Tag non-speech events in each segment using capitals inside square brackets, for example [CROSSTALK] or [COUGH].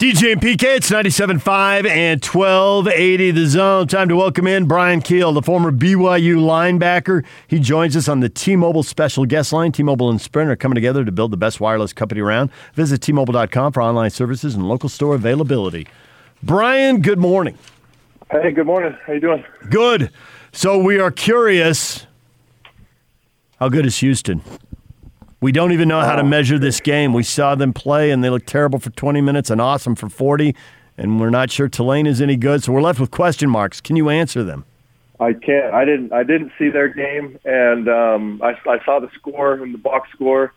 DJ and PK, it's 97.5 and 1280 the zone. Time to welcome in Bryan Kehl, the former BYU linebacker. He joins us on the T-Mobile special guest line. T-Mobile and Sprint are coming together to build the best wireless company around. Visit T-Mobile.com for online services and local store availability. Bryan, good morning. Hey, good morning. How you doing? Good. So we are curious, how good is Houston? We don't even know how to measure this game. We saw them play, and they looked terrible for 20 minutes and awesome for 40, and we're not sure Tulane is any good, so we're left with question marks. Can you answer them? I can't. I didn't. I didn't see their game, and um, I, I saw the score and the box score,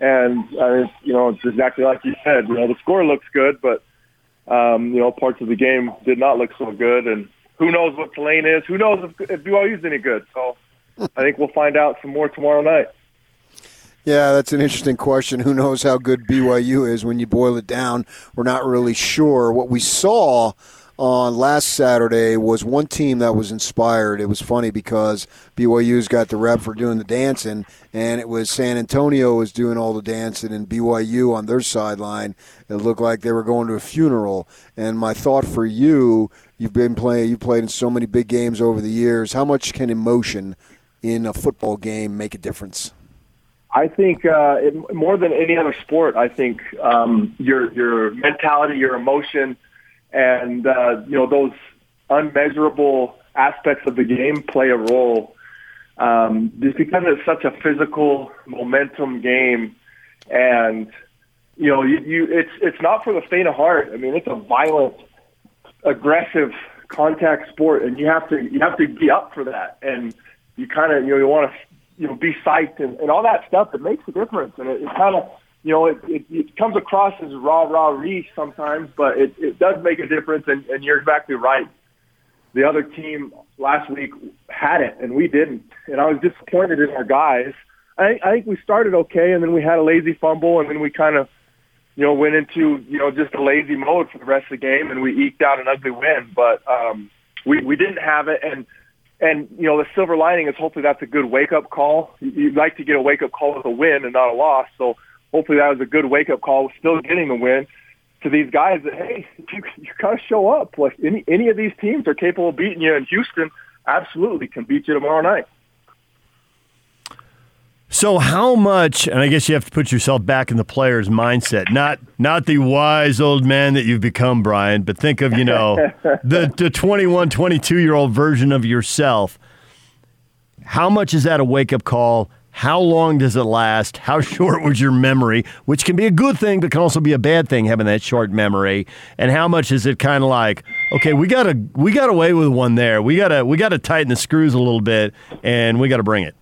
and I, you know, it's exactly like you said. You know, the score looks good, but um, you know, parts of the game did not look so good, and who knows what Tulane is? Who knows if, if BYU is any good? So, I think we'll find out some more tomorrow night. Yeah, that's an interesting question. Who knows how good BYU is when you boil it down? We're not really sure. What we saw on last Saturday was one team that was inspired. It was funny because BYU's got the rep for doing the dancing, and it was San Antonio was doing all the dancing, and BYU on their sideline. It looked like they were going to a funeral. And my thought for you, you've been playing, you played in so many big games over the years. How much can emotion in a football game make a difference? I think uh, it, more than any other sport, I think um, your your mentality, your emotion, and uh, you know those unmeasurable aspects of the game play a role. Um, just because it's such a physical momentum game, and you know you, you it's it's not for the faint of heart. I mean, it's a violent, aggressive contact sport, and you have to you have to be up for that, and you kind of you know you want to you know, be psyched and, and all that stuff that makes a difference. And it, it kind of, you know, it, it, it comes across as rah rah ree sometimes, but it, it does make a difference. And, and you're exactly right. The other team last week had it, and we didn't. And I was disappointed in our guys. I, I think we started okay, and then we had a lazy fumble, and then we kind of, you know, went into you know just a lazy mode for the rest of the game, and we eked out an ugly win. But um, we we didn't have it, and and you know the silver lining is hopefully that's a good wake up call. You'd like to get a wake up call with a win and not a loss. So hopefully that was a good wake up call. Still getting the win to these guys that hey, [LAUGHS] you, you gotta show up. Like any any of these teams are capable of beating you. And Houston absolutely can beat you tomorrow night. So how much and I guess you have to put yourself back in the player's mindset. Not not the wise old man that you've become, Bryan, but think of, you know, [LAUGHS] the the 21, 22 year old version of yourself. How much is that a wake up call? How long does it last? How [LAUGHS] short was your memory? Which can be a good thing, but can also be a bad thing having that short memory. And how much is it kind of like, okay, we gotta we got away with one there. We gotta we gotta tighten the screws a little bit, and we gotta bring it.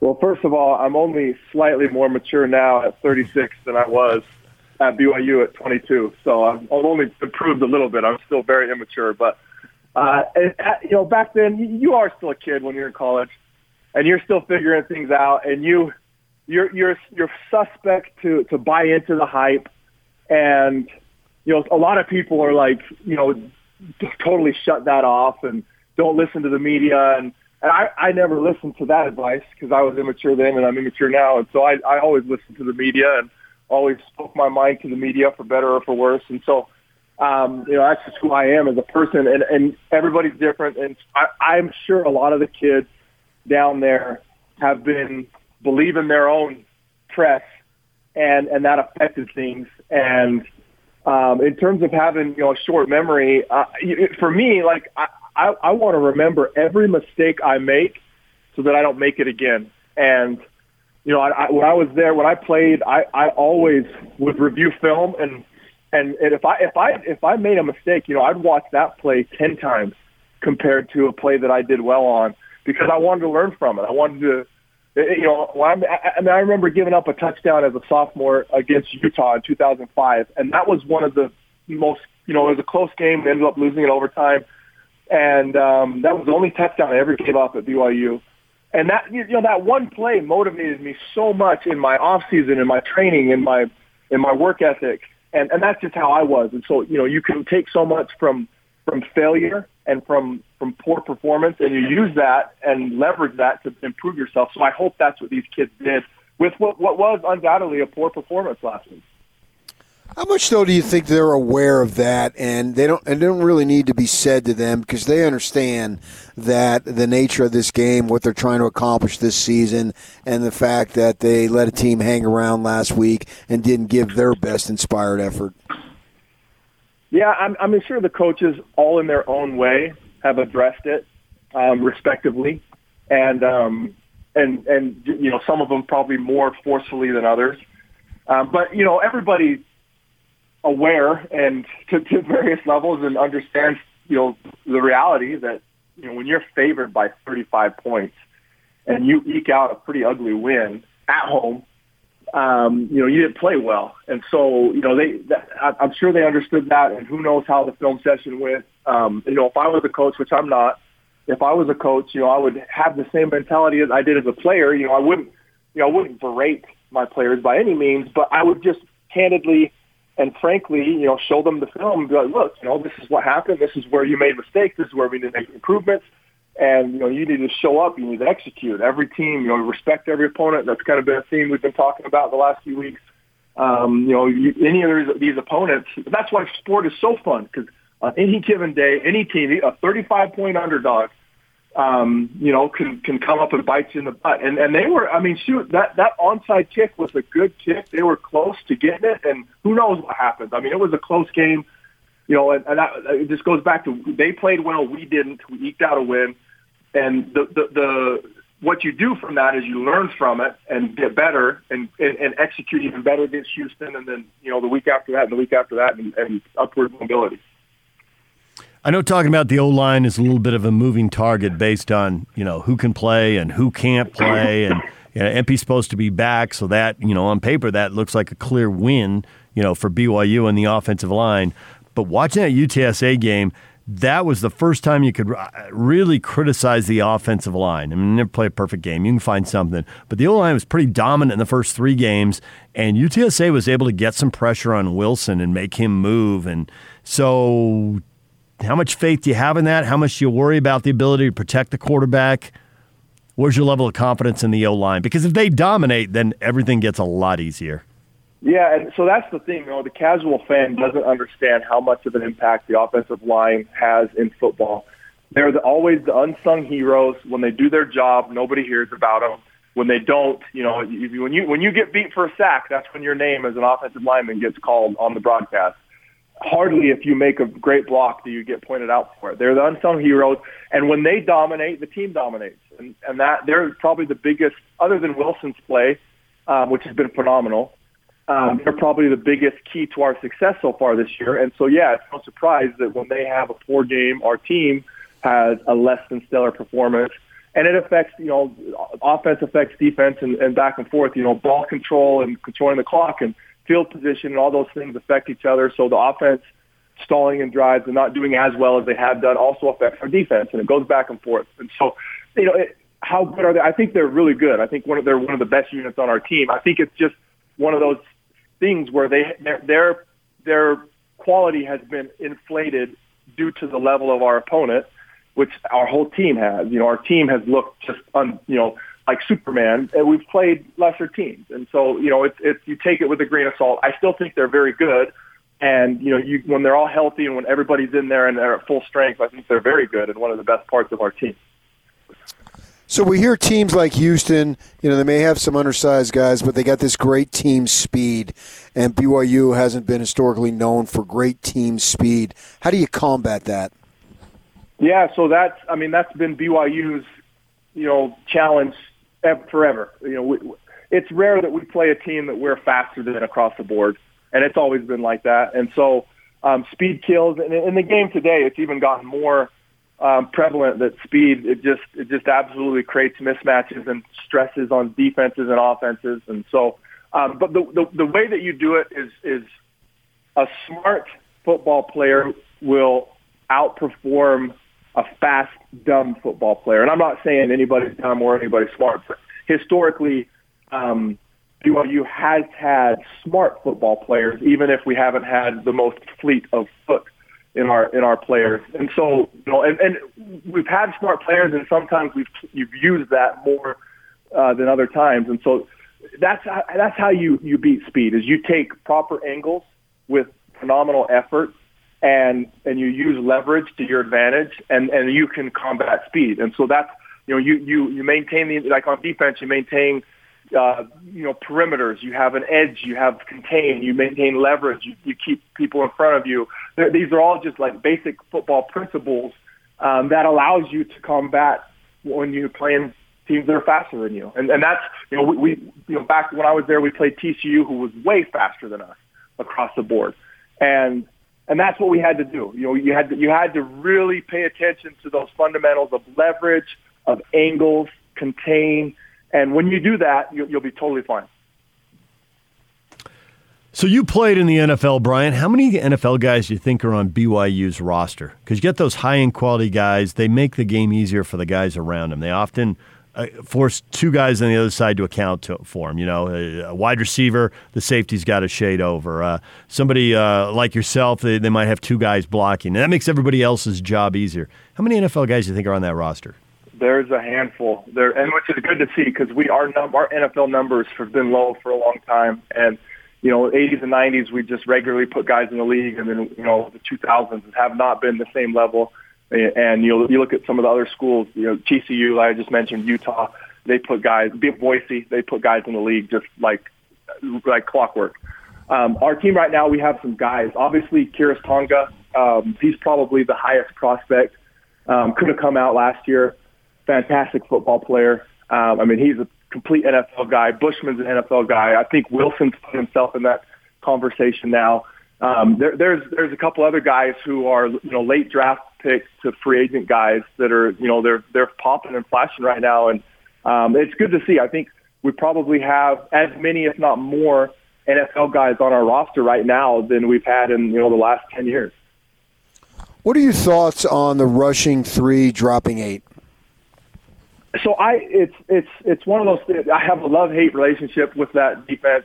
Well, first of all, I'm only slightly more mature now at 36 than I was at BYU at 22. So I've, only improved a little bit. I'm still very immature, but uh, and, uh, you know, back then you are still a kid when you're in college, and you're still figuring things out, and you you're you're you're suspect to to buy into the hype, and you know a lot of people are like you know totally shut that off and don't listen to the media and and I, I never listened to that advice because I was immature then and I'm immature now. And so I, I always listened to the media and always spoke my mind to the media for better or for worse. And so, um, you know, that's just who I am as a person and, and everybody's different. And I, I'm sure a lot of the kids down there have been believing their own press and, and that affected things. And, um, in terms of having, you know, a short memory, uh, for me, like I, I want to remember every mistake I make so that I don't make it again. And you know, I, I, when I was there, when I played, I, I always would review film and, and and if I if I if I made a mistake, you know, I'd watch that play ten times compared to a play that I did well on because I wanted to learn from it. I wanted to, you know, when I'm, I, I mean, I remember giving up a touchdown as a sophomore against Utah in 2005, and that was one of the most, you know, it was a close game. We ended up losing in overtime and um, that was the only touchdown I ever gave up at BYU. And that you know that one play motivated me so much in my off season, in my training, in my in my work ethic, and and that's just how I was. And so you know you can take so much from from failure and from from poor performance, and you use that and leverage that to improve yourself. So I hope that's what these kids did with what what was undoubtedly a poor performance last week. How much though do you think they're aware of that, and they don't? And don't really need to be said to them because they understand that the nature of this game, what they're trying to accomplish this season, and the fact that they let a team hang around last week and didn't give their best inspired effort. Yeah, I'm, I'm sure the coaches, all in their own way, have addressed it um, respectively, and um, and and you know some of them probably more forcefully than others. Um, but you know everybody aware and to, to various levels and understands, you know, the reality that, you know, when you're favored by 35 points and you eke out a pretty ugly win at home, um, you know, you didn't play well. And so, you know, they, that, I'm sure they understood that and who knows how the film session went. Um, you know, if I was a coach, which I'm not, if I was a coach, you know, I would have the same mentality as I did as a player. You know, I wouldn't, you know, I wouldn't berate my players by any means, but I would just candidly and frankly, you know, show them the film and be like, look, you know, this is what happened. This is where you made mistakes. This is where we need to make improvements. And, you know, you need to show up. You need to execute. Every team, you know, respect every opponent. That's kind of been a theme we've been talking about the last few weeks. Um, you know, you, any of these these opponents, that's why sport is so fun because on any given day, any team, a 35-point underdog, um, you know, can can come up and bite you in the butt. And and they were, I mean, shoot, that that onside kick was a good kick. They were close to getting it, and who knows what happens. I mean, it was a close game, you know, and, and that, it just goes back to they played well, we didn't. We eked out a win, and the the, the what you do from that is you learn from it and get better and, and, and execute even better against Houston, and then you know the week after that and the week after that, and, and upward mobility. I know talking about the O line is a little bit of a moving target based on you know who can play and who can't play, and you know, Empey's supposed to be back, so that you know on paper that looks like a clear win, you know, for BYU and the offensive line. But watching that UTSA game, that was the first time you could uh, really criticize the offensive line. I mean, never play a perfect game. You can find something. But the O line was pretty dominant in the first three games, and UTSA was able to get some pressure on Wilson and make him move. And so how much faith do you have in that? How much do you worry about the ability to protect the quarterback? Where's your level of confidence in the O line? Because if they dominate, then everything gets a lot easier. Yeah, and so that's the thing. You know, the casual fan doesn't understand how much of an impact the offensive line has in football. They're the, always the unsung heroes. When they do their job, nobody hears about them. When they don't, you know, when you when you get beat for a sack, that's when your name as an offensive lineman gets called on the broadcast hardly if you make a great block do you get pointed out for it. They're the unsung heroes, and when they dominate, the team dominates, and and that they're probably the biggest, other than Wilson's play, um, which has been phenomenal. Um, they're probably the biggest key to our success so far this year, and so yeah, it's no surprise that when they have a poor game, our team has a less than stellar performance. And it affects, you know, offense affects defense and, and back and forth, you know, ball control and controlling the clock. And field position and all those things affect each other. So the offense stalling in drives and not doing as well as they have done also affects our defense, and it goes back and forth. And so, you know, it, how good are they? I think they're really good. I think one of they're one of the best units on our team. I think it's just one of those things where they their their, their quality has been inflated due to the level of our opponent, which our whole team has. You know, our team has looked just un, you know like Superman, and we've played lesser teams. And so, you know, it's, it's, you take it with a grain of salt. I still think they're very good. And, you know, you, when they're all healthy and when everybody's in there and they're at full strength, I think they're very good and one of the best parts of our team. So we hear teams like Houston, you know, they may have some undersized guys, but they got this great team speed, and BYU hasn't been historically known for great team speed. How do you combat that? Yeah, so that's, I mean, that's been BYU's, you know, challenge forever. You know, we, it's rare that we play a team that we're faster than across the board, and it's always been like that. And so um, speed kills. And in the game today, it's even gotten more um, prevalent that speed it just it just absolutely creates mismatches and stresses on defenses and offenses. And so, um, but the, the the way that you do it is is a smart football player will outperform a fast, dumb football player. And I'm not saying anybody's dumb or anybody's smart, but historically, um, BYU has had smart football players, even if we haven't had the most fleet of foot in our in our players. And so, you know, and, and we've had smart players, and sometimes we've you've used that more uh, than other times. And so, that's how, that's how you you beat speed is you take proper angles with phenomenal effort and and you use leverage to your advantage and and you can combat speed. And so that's you know you you you maintain the like on defense you maintain uh, you know perimeters. You have an edge you have contain you maintain leverage you, you keep people in front of you. They're, these are all just like basic football principles um, that allows you to combat when you're playing teams that are faster than you. And and that's you know we, we you know back when I was there we played TCU who was way faster than us across the board. And and that's what we had to do. You know, you had to, you had to really pay attention to those fundamentals of leverage, of angles, contain, and when you do that, you'll, you'll be totally fine. So you played in the NFL, Bryan. How many NFL guys do you think are on BYU's roster? Because you get those high-end quality guys, they make the game easier for the guys around them. They often force two guys on the other side to account to, for him. You know, a, a wide receiver, the safety's got a shade over. Uh, somebody uh, like yourself, they, they, might have two guys blocking, and that makes everybody else's job easier. How many NFL guys do you think are on that roster? There's a handful there, and which is good to see because we our num- our NFL numbers have been low for a long time, and you know, 80s and 90s we just regularly put guys in the league, and then you know the 2000s have not been the same level. And you you look at some of the other schools, you know, TCU, like I just mentioned, Utah, they put guys, Boise, they put guys in the league just like like clockwork. Um, our team right now, we have some guys. Obviously, Khyiris Tonga, um, he's probably the highest prospect. Um, could have come out last year. Fantastic football player. Um, I mean, he's a complete NFL guy. Bushman's an NFL guy. I think Wilson's put himself in that conversation now. Um, there, there's there's a couple other guys who are you know late draft picks to free agent guys that are you know they're they're popping and flashing right now, and um, it's good to see. I think we probably have as many, if not more, NFL guys on our roster right now than we've had in you know the last ten years. What are your thoughts on the rushing three, dropping eight? So I, it's it's it's one of those. I have a love hate relationship with that defense,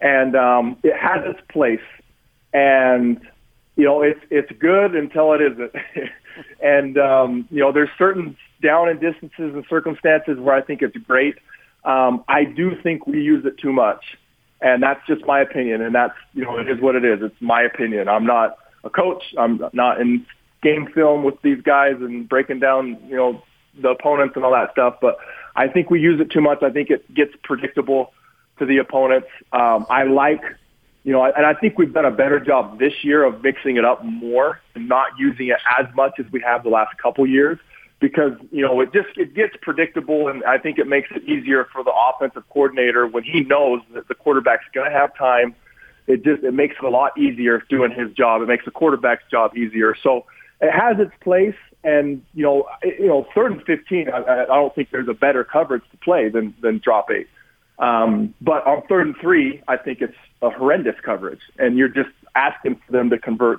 and um, it has its place and you know it's it's good until it isn't. [LAUGHS] and um, you know there's certain down and distances and circumstances where I think it's great. Um, I do think we use it too much, and that's just my opinion. And that's you know it is what it is. It's my opinion. I'm not a coach. I'm not in game film with these guys and breaking down you know the opponents and all that stuff. But I think we use it too much. I think it gets predictable to the opponents. Um, I like you know, and I think we've done a better job this year of mixing it up more and not using it as much as we have the last couple years because, you know, it just, it gets predictable and I think it makes it easier for the offensive coordinator when he knows that the quarterback's going to have time. It just, it makes it a lot easier doing his job. It makes the quarterback's job easier. So it has its place and, you know, you know, third and 15, I, I don't think there's a better coverage to play than, than drop eight. Um, but on third and three, I think it's a horrendous coverage, and you're just asking for them to convert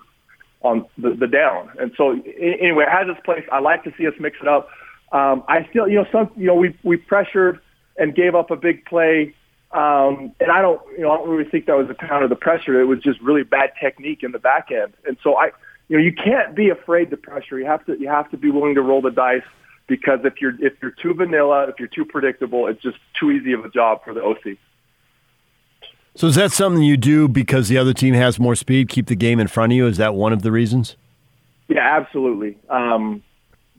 on the, the down. And so anyway, it has its place. I like to see us mix it up. Um, I still, you know, some, you know, we we pressured and gave up a big play, um, and I don't, you know, I don't really think that was a pound of the pressure. It was just really bad technique in the back end. And so I, you know, you can't be afraid to pressure. You have to, you have to be willing to roll the dice because if you're if you're too vanilla, if you're too predictable, it's just too easy of a job for the OC. So is that something you do because the other team has more speed, keep the game in front of you? Is that one of the reasons? Yeah, absolutely. Um,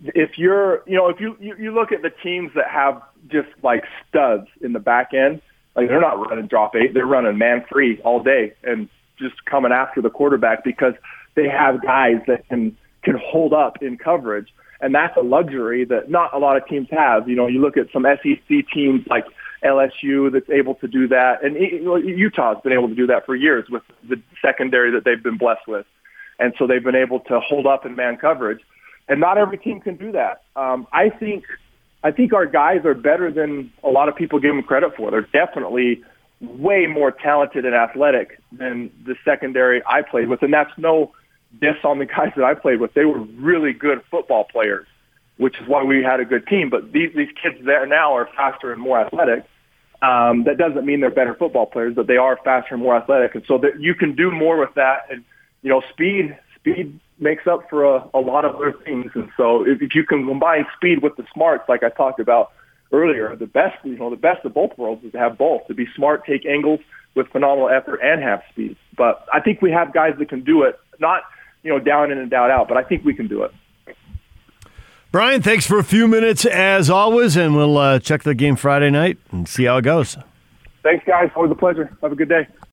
if you're, you know, if you, you you look at the teams that have just like studs in the back end, like they're not running drop eight, they're running man free all day and just coming after the quarterback because they have guys that can can hold up in coverage, and that's a luxury that not a lot of teams have. You know, you look at some SEC teams like LSU that's able to do that, and Utah's been able to do that for years with the secondary that they've been blessed with, and so they've been able to hold up in man coverage. And not every team can do that. Um, I think, I think our guys are better than a lot of people give them credit for. They're definitely way more talented and athletic than the secondary I played with, and that's no diss on the guys that I played with. They were really good football players which is why we had a good team. But these these kids there now are faster and more athletic. Um, that doesn't mean they're better football players, but they are faster and more athletic, and so that you can do more with that. And you know, speed speed makes up for a, a lot of other things. And so if, if you can combine speed with the smarts, like I talked about earlier, the best, you know, the best of both worlds is to have both, to be smart, take angles with phenomenal effort and have speed. But I think we have guys that can do it, not, you know, down in and down out, but I think we can do it. Bryan, thanks for a few minutes as always, and we'll uh, check the game Friday night and see how it goes. Thanks, guys. Always a pleasure. Have a good day.